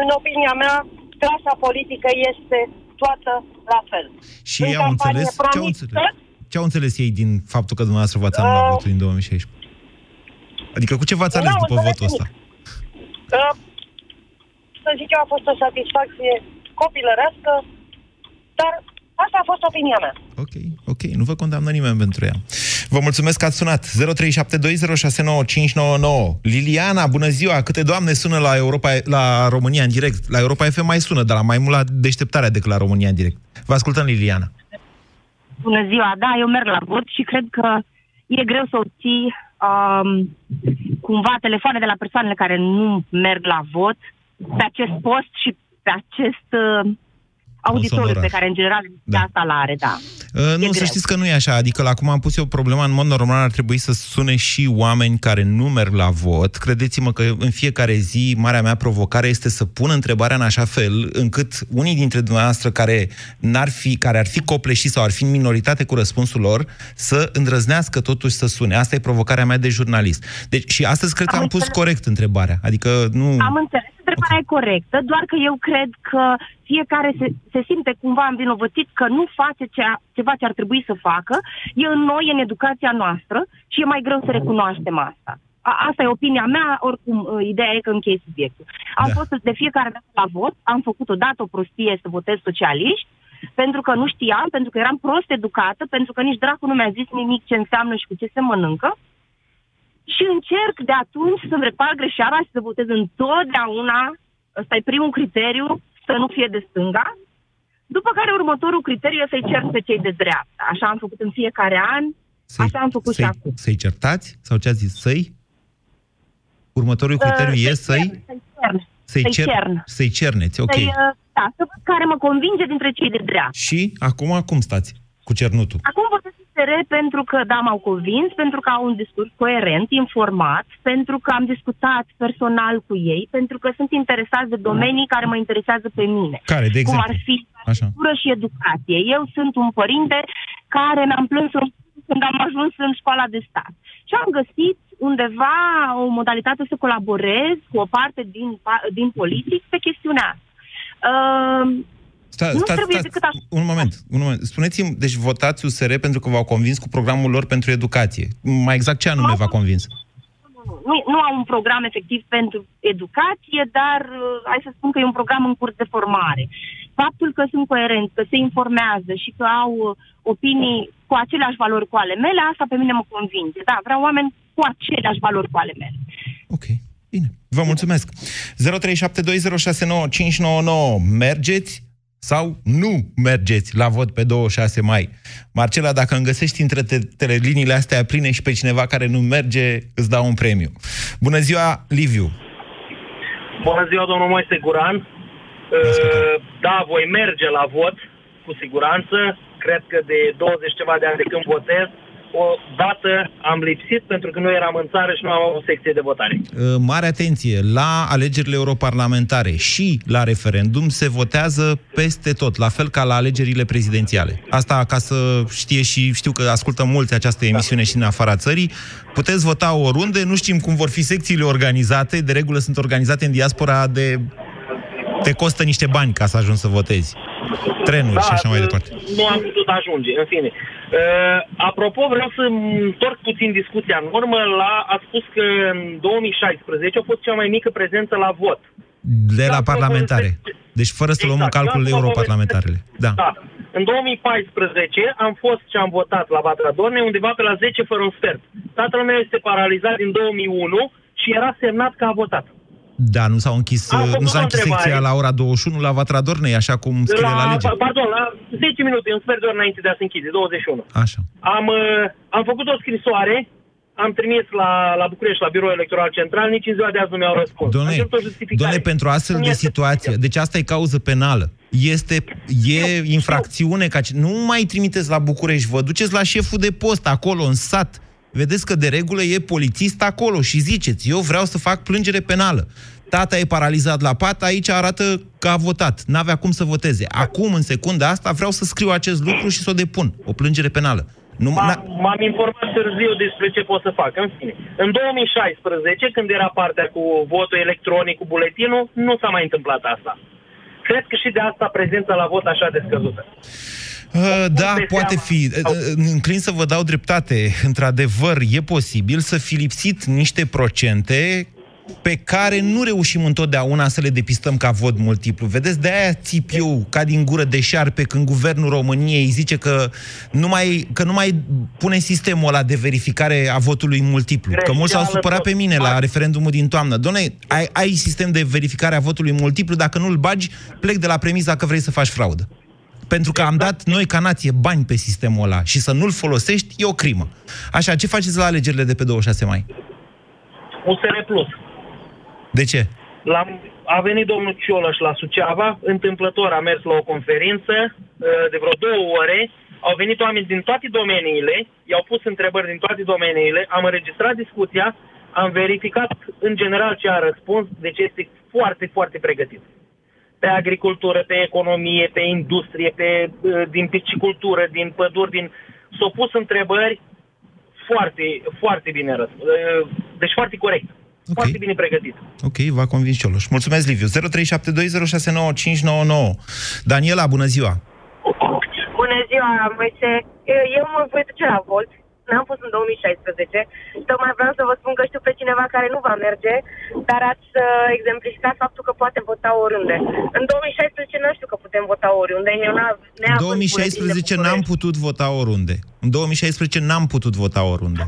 în opinia mea, clasa politică este toată la fel. Și În ei au campanie înțeles? Ce au promis înțeles? Ce au înțeles ei din faptul că dumneavoastră v-ați Uh, anulat votul din 2016? Adică cu ce v-ați ales n-au după înțeles votul ăsta? că, să zic eu, a fost o satisfacție copilărească, dar asta a fost opinia mea. Ok, nu vă condamnă nimeni pentru ea. Vă mulțumesc că ați sunat. 0372069599. Liliana, bună ziua! Câte doamne sună la Europa, la România în direct? La Europa FM mai sună, dar la mai mult la deșteptarea decât la România în direct. Vă ascultăm, Liliana. Bună ziua, da, eu merg la vot și cred că e greu să obții um, cumva telefoane de la persoanele care nu merg la vot pe acest post și pe acest uh, auditoriu oraș. pe care în general da. asta l are, da. Uh, nu, greu. să știți că nu e așa. Adică, la cum am pus eu problema, în mod normal ar trebui să sune și oameni care nu merg la vot. Credeți-mă că în fiecare zi, marea mea provocare este să pun întrebarea în așa fel încât unii dintre dumneavoastră care, n-ar fi, care ar fi copleșiți sau ar fi în minoritate cu răspunsul lor, să îndrăznească totuși să sune. Asta e provocarea mea de jurnalist. Deci, și astăzi cred că Am am pus înțeles. corect întrebarea. Adică nu... Am înțeles, întrebarea e corectă, doar că eu cred că fiecare se, se simte cumva învinovățit că nu face cea, ceva ce ar trebui să facă, e în noi, e în educația noastră și e mai greu să recunoaștem asta. A, asta e opinia mea, oricum, uh, ideea e că închei subiectul. Am Da. fost de fiecare dată la vot, am făcut odată o prostie să votez socialiști, pentru că nu știam, pentru că eram prost educată, pentru că nici dracu nu mi-a zis nimic ce înseamnă și cu ce se mănâncă. Și încerc de atunci să-mi repar greșeala și să votez întotdeauna, ăsta e primul criteriu, să nu fie de stânga. După care următorul criteriu e să-i cer pe cei de dreapta. Așa am făcut în fiecare an, așa am făcut și Să-i, acum. să-i certați? Sau ce ați zis? Să-i? Următorul criteriu Uh, e să-i să-i... cern, Să-i cern. Să-i, Să-i cer, cern. să-i cerneți, ok. Să-i, uh, da, să văd care mă convinge dintre cei de dreapta. Și acum cum stați cu cernutul? Acum votez USR pentru că, da, m-au convins, pentru că au un discurs coerent, informat, pentru că am discutat personal cu ei, pentru că sunt interesați de domenii care mă interesează pe mine. Care, de Cum exemplu? ar fi Așa. cultură și educație. Eu sunt un părinte care mi-am plâns în când am ajuns în școala de stat. Și am găsit undeva o modalitate să colaborez cu o parte din, pa- din politic pe chestiunea asta. Uh, Sta, nu stați, trebuie stați, decât a... un moment, un moment. Spuneți-mi, deci votați USR pentru că v-au convins cu programul lor pentru educație. Mai exact ce anume v-a convins? nu, nu au un program efectiv pentru educație, dar uh, hai să spun că e un program în curs de formare. Faptul că sunt coerenți, că se informează și că au uh, opinii cu aceleași valori cu ale mele, asta pe mine mă convinge. Da, vreau oameni cu aceleași valori cu ale mele. Vă mulțumesc. 0372069599. Mergeți sau nu mergeți la vot pe 26 mai? Marcela, dacă îmi găsești între te- teleliniile astea pline și pe cineva care nu merge, îți dau un premiu. Bună ziua, Liviu! Bună ziua, domnul Moise Guran. Uh, Da, voi merge la vot, cu siguranță. Cred că de 20 ceva de ani de când votez, o dată am lipsit pentru că nu eram în țară și nu am avut secție de votare. Uh, Mare atenție, la alegerile europarlamentare și la referendum se votează peste tot, la fel ca la alegerile prezidențiale. Asta ca să știe și știu că ascultă mulți această emisiune și în afara țării. Puteți vota oriunde, nu știm cum vor fi secțiile organizate, de regulă sunt organizate în diaspora de... Te costă niște bani ca să ajungi să votezi. Trenuri și așa mai departe. Nu am putut ajunge, în fine. Uh, apropo, vreau să întorc puțin discuția în urmă la... A spus că în 2016 a fost cea mai mică prezență la vot. De la parlamentare. Deci fără să luăm în Exact. calcul Eu am europarlamentarele. Da. Da. În 2014 am fost și am votat la Vatra Dorne undeva pe la 10 fără un sfert. Tatăl meu este paralizat din 2001 și era semnat că a votat. Da, nu s-au închis, Am făcut nu s-a o închis întrebare. secția la ora 21 la Vatra Dornei, așa cum scrie la, lege. pa- Pardon, la 10 minute, un sfert de ori înainte de a se închide, 21. Așa. Am, uh, am făcut o scrisoare, am trimis la, la București, la Biroul Electoral Central, nici în ziua de azi nu mi-au răspuns. Am Doamne, cerut o justificare. Doamne, pentru astfel Cum de este situație, deci asta e cauză penală. Este, e infracțiune ca... ce- Nu mai trimiteți la București, vă duceți la șeful de post acolo, în sat. Vedeți că de regulă e polițist acolo și ziceți, eu vreau să fac plângere penală. Tata e paralizat la pat, aici arată că a votat. N-avea cum să voteze. Acum, în secunda asta, vreau să scriu acest lucru și să o depun. O plângere penală. Nu, n-a- M-am, m-am informat târziu despre ce pot să fac. În fine, în 2016, când era partea cu votul electronic, cu buletinul, nu s-a mai întâmplat asta. Cred că și de asta prezența la vot așa de scăzută. Uh, da, de poate seama. fi. Uh, Înclin să vă dau dreptate. Într-adevăr, e posibil să fi lipsit niște procente pe care nu reușim întotdeauna să le depistăm ca vot multiplu. Vedeți, de aia țip eu ca din gură de șarpe când guvernul României zice că nu mai, că nu mai pune sistemul ăla de verificare a votului multiplu. Că mulți s-au Greșeală supărat pe mine la referendumul din toamnă. Doamne, ai, ai sistem de verificare a votului multiplu, dacă nu-l bagi, plec de la premiza că vrei să faci fraudă. Pentru că am dat noi ca nație bani pe sistemul ăla și să nu-l folosești e o crimă. Așa, ce faceți la alegerile de pe 26 mai? USR Plus. De ce? L-am, a venit domnul Cioloș la Suceava, întâmplător a mers la o conferință uh, de vreo două ore, au venit oameni din toate domeniile, i-au pus întrebări din toate domeniile, am înregistrat discuția, am verificat în general ce a răspuns, deci este foarte, foarte pregătit. Pe agricultură, pe economie, pe industrie, pe, uh, din piscicultură, din păduri, din... S-au pus întrebări foarte, foarte bine răspuns. Uh, Deci foarte corect. Okay. Foarte bine pregătit. Ok, v-a convins Cioloș. Mulțumesc, Liviu. 0372069599. Daniela, bună ziua! Bună ziua, Moise. Eu mă voi duce la vot. N-am fost în 2016. Tocmai vreau să vă spun că știu pe cineva care nu va merge, dar ați uh, exemplificat faptul că poate vota oriunde. În 2016 nu știu că putem vota oriunde. Eu n-am, În 2016 n-am putut vota oriunde. În 2016 n-am putut vota oriunde.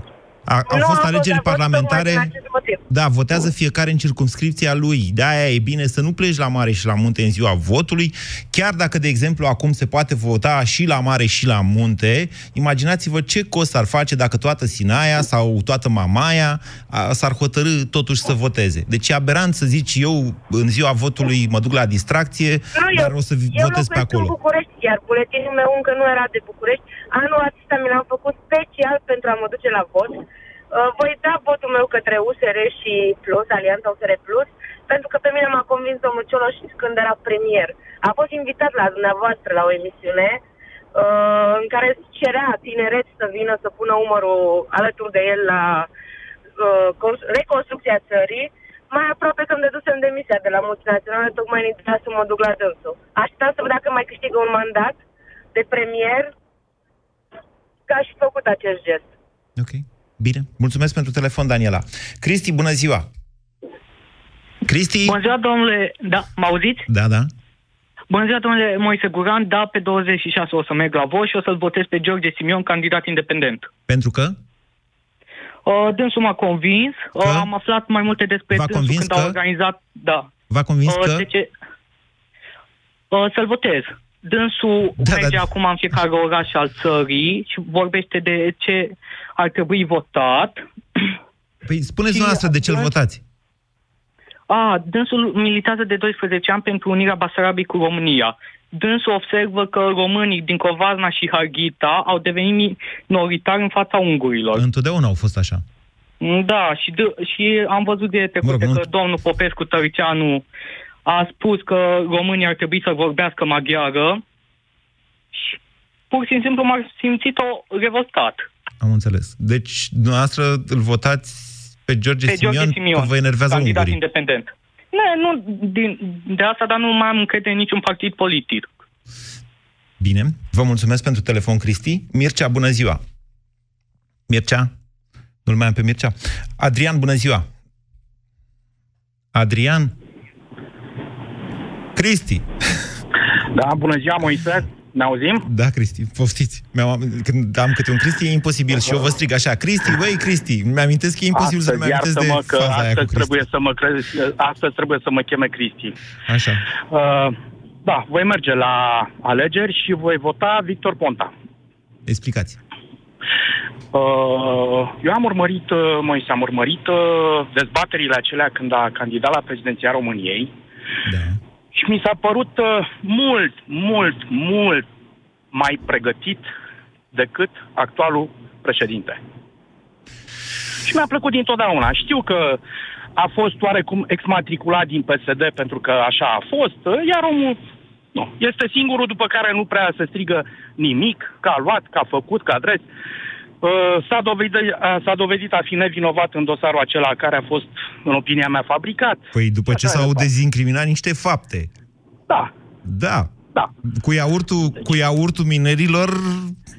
A, au Nu fost am alegeri votat tocmai parlamentare. din acest motiv. Da, votează fiecare în circumscripția lui. De-aia e bine să nu pleci la mare și la munte în ziua votului, chiar dacă, de exemplu, acum se poate vota și la mare și la munte. Imaginați-vă ce cost ar face dacă toată Sinaia sau toată Mamaia a, s-ar hotărâ totuși să voteze. Deci e aberant să zici eu în ziua votului mă duc la distracție, Nu, dar eu, o să eu votez pe locuiesc acolo. în București, iar buletinul meu încă nu era de București. Anul acesta mi l-am făcut special pentru a mă duce la vot. Uh, voi da votul meu către USR și Plus, Alianța USR Plus, pentru că pe mine m-a convins domnul Cioloș când era premier. A fost invitat la dumneavoastră la o emisiune uh, în care cerea tineret să vină să pună umărul alături de el la uh, cons- reconstrucția țării. Mai aproape când dedusem demisia de la multinaționale, tocmai în ideea să mă duc la dânsul. Așteptam să văd dacă mai câștigă un mandat de premier, că aș fi făcut acest gest. Ok. Bine. Mulțumesc pentru telefon, Daniela. Cristi, bună ziua! Cristi? Bună ziua, domnule... Da, mă auziți? Da, da. Bună ziua, domnule Moise Guran. Da, pe 26 o să merg la vot și o să-l votez pe George Simion, candidat independent. Pentru că? Uh, dânsul m-a convins. Uh, am aflat mai multe despre V-a dânsul convins când că? a organizat... Da. V-a convins Uh, că? De ce? Uh, să-l votez. Dânsul da, merge da. acum în fiecare oraș al țării și vorbește de ce ar trebui votat. Păi spuneți noastră de ce-l votați. A, dânsul militează de 12 ani pentru unirea Basarabiei cu România. Dânsul observă că românii din Covarna și Harghita au devenit minoritari în fața ungurilor. Întotdeauna au fost așa. Da, și, de, și am văzut de trecute Mă rog, că domnul Popescu Tăricianu a spus că românii ar trebui să vorbească maghiară și pur și simplu m-a simțit-o revoltat. Am înțeles. Deci, dumneavoastră îl votați pe George, Pe Simion, George Simion, că vă enervează candidat ungurii. independent. Nu, nu din, de asta, dar nu mai am încredere în niciun partid politic. Bine. Vă mulțumesc pentru telefon, Cristi. Mircea, bună ziua. Mircea? Nu-l mai am pe Mircea. Adrian, bună ziua. Adrian? Cristi. Da, bună ziua, Moise. Ne auzim? Da, Cristi, poftiți. Mi-am, când am câte un Cristi, e imposibil. Și eu vă strig așa, Cristi, băi, Cristi. Mi-amintesc că e imposibil să nu Astăzi, mi-amintesc de iartă-mă că faza aia cu astăzi Cristi. trebuie să mă crezi, astăzi trebuie să mă cheme Cristi. Așa. Uh, da, voi merge la alegeri și voi vota Victor Ponta. Explicați. Uh, eu am urmărit, uh, Moise, am urmărit uh, dezbaterile acelea când a candidat la prezidenția României da. Și mi s-a părut uh, mult, mult, mult mai pregătit decât actualul președinte. Și mi-a plăcut dintotdeauna. Știu că a fost oarecum exmatriculat din PSD pentru că așa a fost, iar omul nu, este singurul după care nu prea se strigă nimic, că a luat, că a făcut, că a adres. Uh, S-a dovedit, a- s-a dovedit a fi nevinovat în dosarul acela care a fost, în opinia mea, fabricat. Păi după ce Așa s-au e, dezincriminat niște fapte. Da. Da. Da. Cu iaurtul, cu iaurtul minerilor,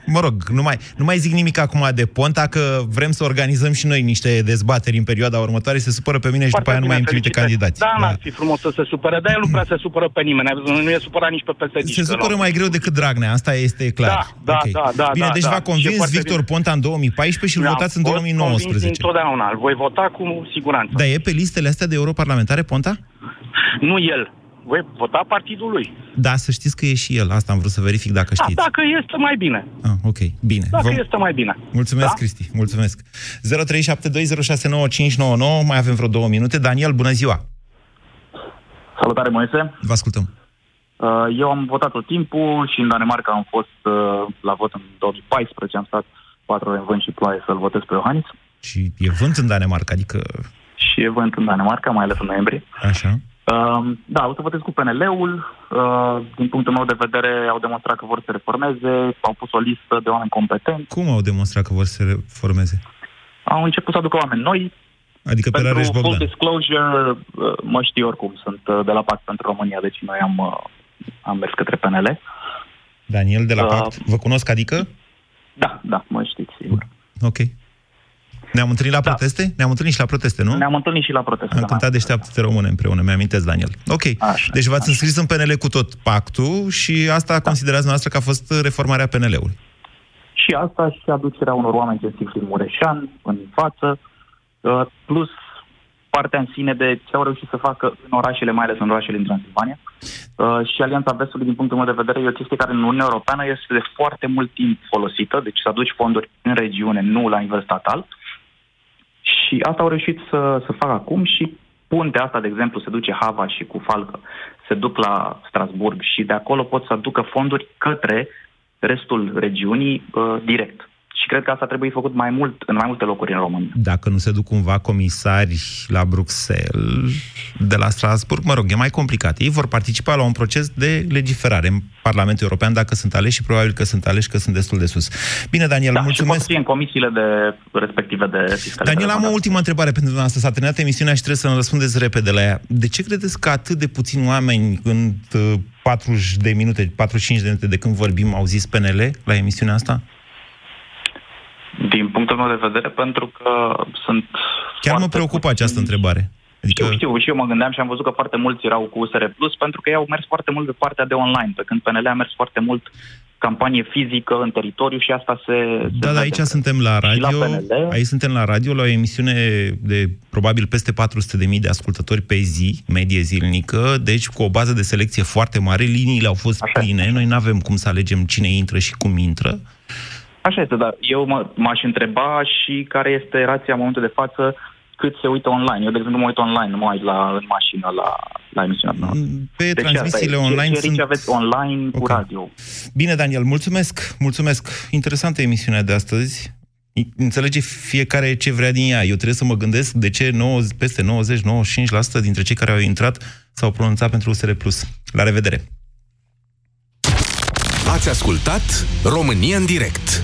mă rog, nu mai, nu mai zic nimic acum de Ponta, că vrem să organizăm și noi niște dezbateri în perioada următoare, se supără pe mine și după aia nu mai îmi trimite candidați. Da, n-ar fi frumos să se supere, dar el nu prea se supără pe nimeni. Nu e supărat nici pe PSD. Se supără mai greu decât Dragnea, asta este clar. Da, da, Ok. da, da, Bine, da, deci da. v-a Și e convins foarte Victor bine. Ponta în 2014 și îl Mi-a votați în fost convins 2019. Întotdeauna. Îl voi vota cu siguranță. Dar e pe listele astea de europarlamentare, Ponta? Nu el. Voi vota partidul lui. Da, să știți că e și el. Asta am vrut să verific dacă Da, știți. dacă este mai bine. Ah, ok, bine. Dacă Vă- este mai bine. Mulțumesc, Da? Cristi, mulțumesc. 0372069599, mai avem vreo două minute. Daniel, bună ziua! Salutare, Moise. Vă ascultăm. Uh, Eu am votat tot timpul și în Danemarca am fost uh, la vot în 2014. Am stat patru ore în vânt și ploaie să-l votez pe Iohannis. Și e vânt în Danemarca, adică... Și e vânt în Danemarca, mai ales în noiembrie. Așa. Uh, Da, o să votez cu PNL-ul. Uh, Din punctul meu de vedere, au demonstrat că vor să reformeze, au pus o listă de oameni competenți, Cum au demonstrat că vor să se reformeze? au început să aducă oameni noi. Adică pe Pentru Rareș full Bogdan. disclosure, uh, mă știu oricum, sunt uh, de la Pact pentru România, deci noi am, uh, am mers către PNL. Daniel de la Uh, Pact. Vă cunosc, adică? Da, da, mă știți, sigur. Ok. Ne-am întâlnit la proteste? Ne-am întâlnit și la proteste, nu? Ne-am întâlnit și la proteste. Am cântat Deșteaptă-te române împreună, mi-amintesc, Daniel. Ok. Așa, deci v-ați înscris în PNL cu tot pactul și asta considerați noastră că a fost reformarea PNL-ului. Și asta și aducerea unor oameni gențivi din Mureșan în față, uh, plus partea în sine de ce au reușit să facă în orașele, mai ales în orașele din Transilvania. Uh, și Alianța Vestului, din punctul meu de vedere, e o chestie care în Uniunea Europeană este de foarte mult timp folosită, deci să aduci fonduri în regiune, nu la nivel statal. Și asta au reușit să, să facă acum și puntea asta, de exemplu, se duce Hava și cu Falcă, se duc la Strasburg și de acolo pot să aducă fonduri către restul regiunii uh, direct. Și cred că asta trebuie făcut mai mult, în mai multe locuri în România. Dacă nu se duc cumva comisari la Bruxelles, de la Strasburg, mă rog, e mai complicat. Ei vor participa la un proces de legiferare în Parlamentul European dacă sunt aleși și probabil că sunt aleși că sunt destul de sus. Bine, Daniel, da, mulțumesc. Și pot fi în comisiile de respective de fiscalitate. Daniel, am o ultimă întrebare pentru dumneavoastră. S-a terminat emisiunea și trebuie să ne răspundeți repede la ea. De ce credeți că atât de puțini oameni în uh, 40 de minute, 45 de minute de când vorbim au zis PNL la emisiunea asta? Din punctul meu de vedere, pentru că sunt... Chiar mă preocupă această întrebare. Adică... Știu, știu, și eu mă gândeam și am văzut că foarte mulți erau cu USR Plus pentru că ei au mers foarte mult pe partea de online, pe când PNL a mers foarte mult campanie fizică în teritoriu și asta se... se Da, da, aici suntem la Și la radio, PNL. aici suntem la radio, la o emisiune de probabil peste 400.000 de ascultători pe zi, medie zilnică, deci cu o bază de selecție foarte mare, liniile au fost Așa. pline, noi nu avem cum să alegem cine intră și cum intră. Așa este, dar eu mă, m-aș întreba și care este rația în momentul de față cât se uită online. Eu, de exemplu, nu mă uit online, nu mă uit la, în mașină la, la emisiunea noastră. Pe Deci transmisiile asta e. online Ce, ce sunt... aveți online cu Ok. radio. Bine, Daniel, mulțumesc, mulțumesc. Interesantă emisiunea de astăzi. I- Înțelege fiecare ce vrea din ea. Eu trebuie să mă gândesc de ce 90, peste 90-95% dintre cei care au intrat s-au pronunțat pentru USR+. La revedere! Ați ascultat România în direct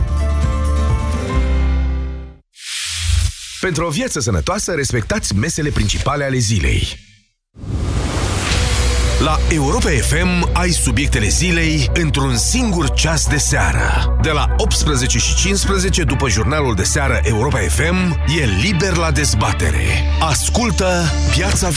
Pentru o viață sănătoasă, respectați mesele principale ale zilei. La Europa FM ai subiectele zilei într-un singur ceas de seară. De la 18 și 15 după jurnalul de seară Europa FM, e liber la dezbatere. Ascultă Piața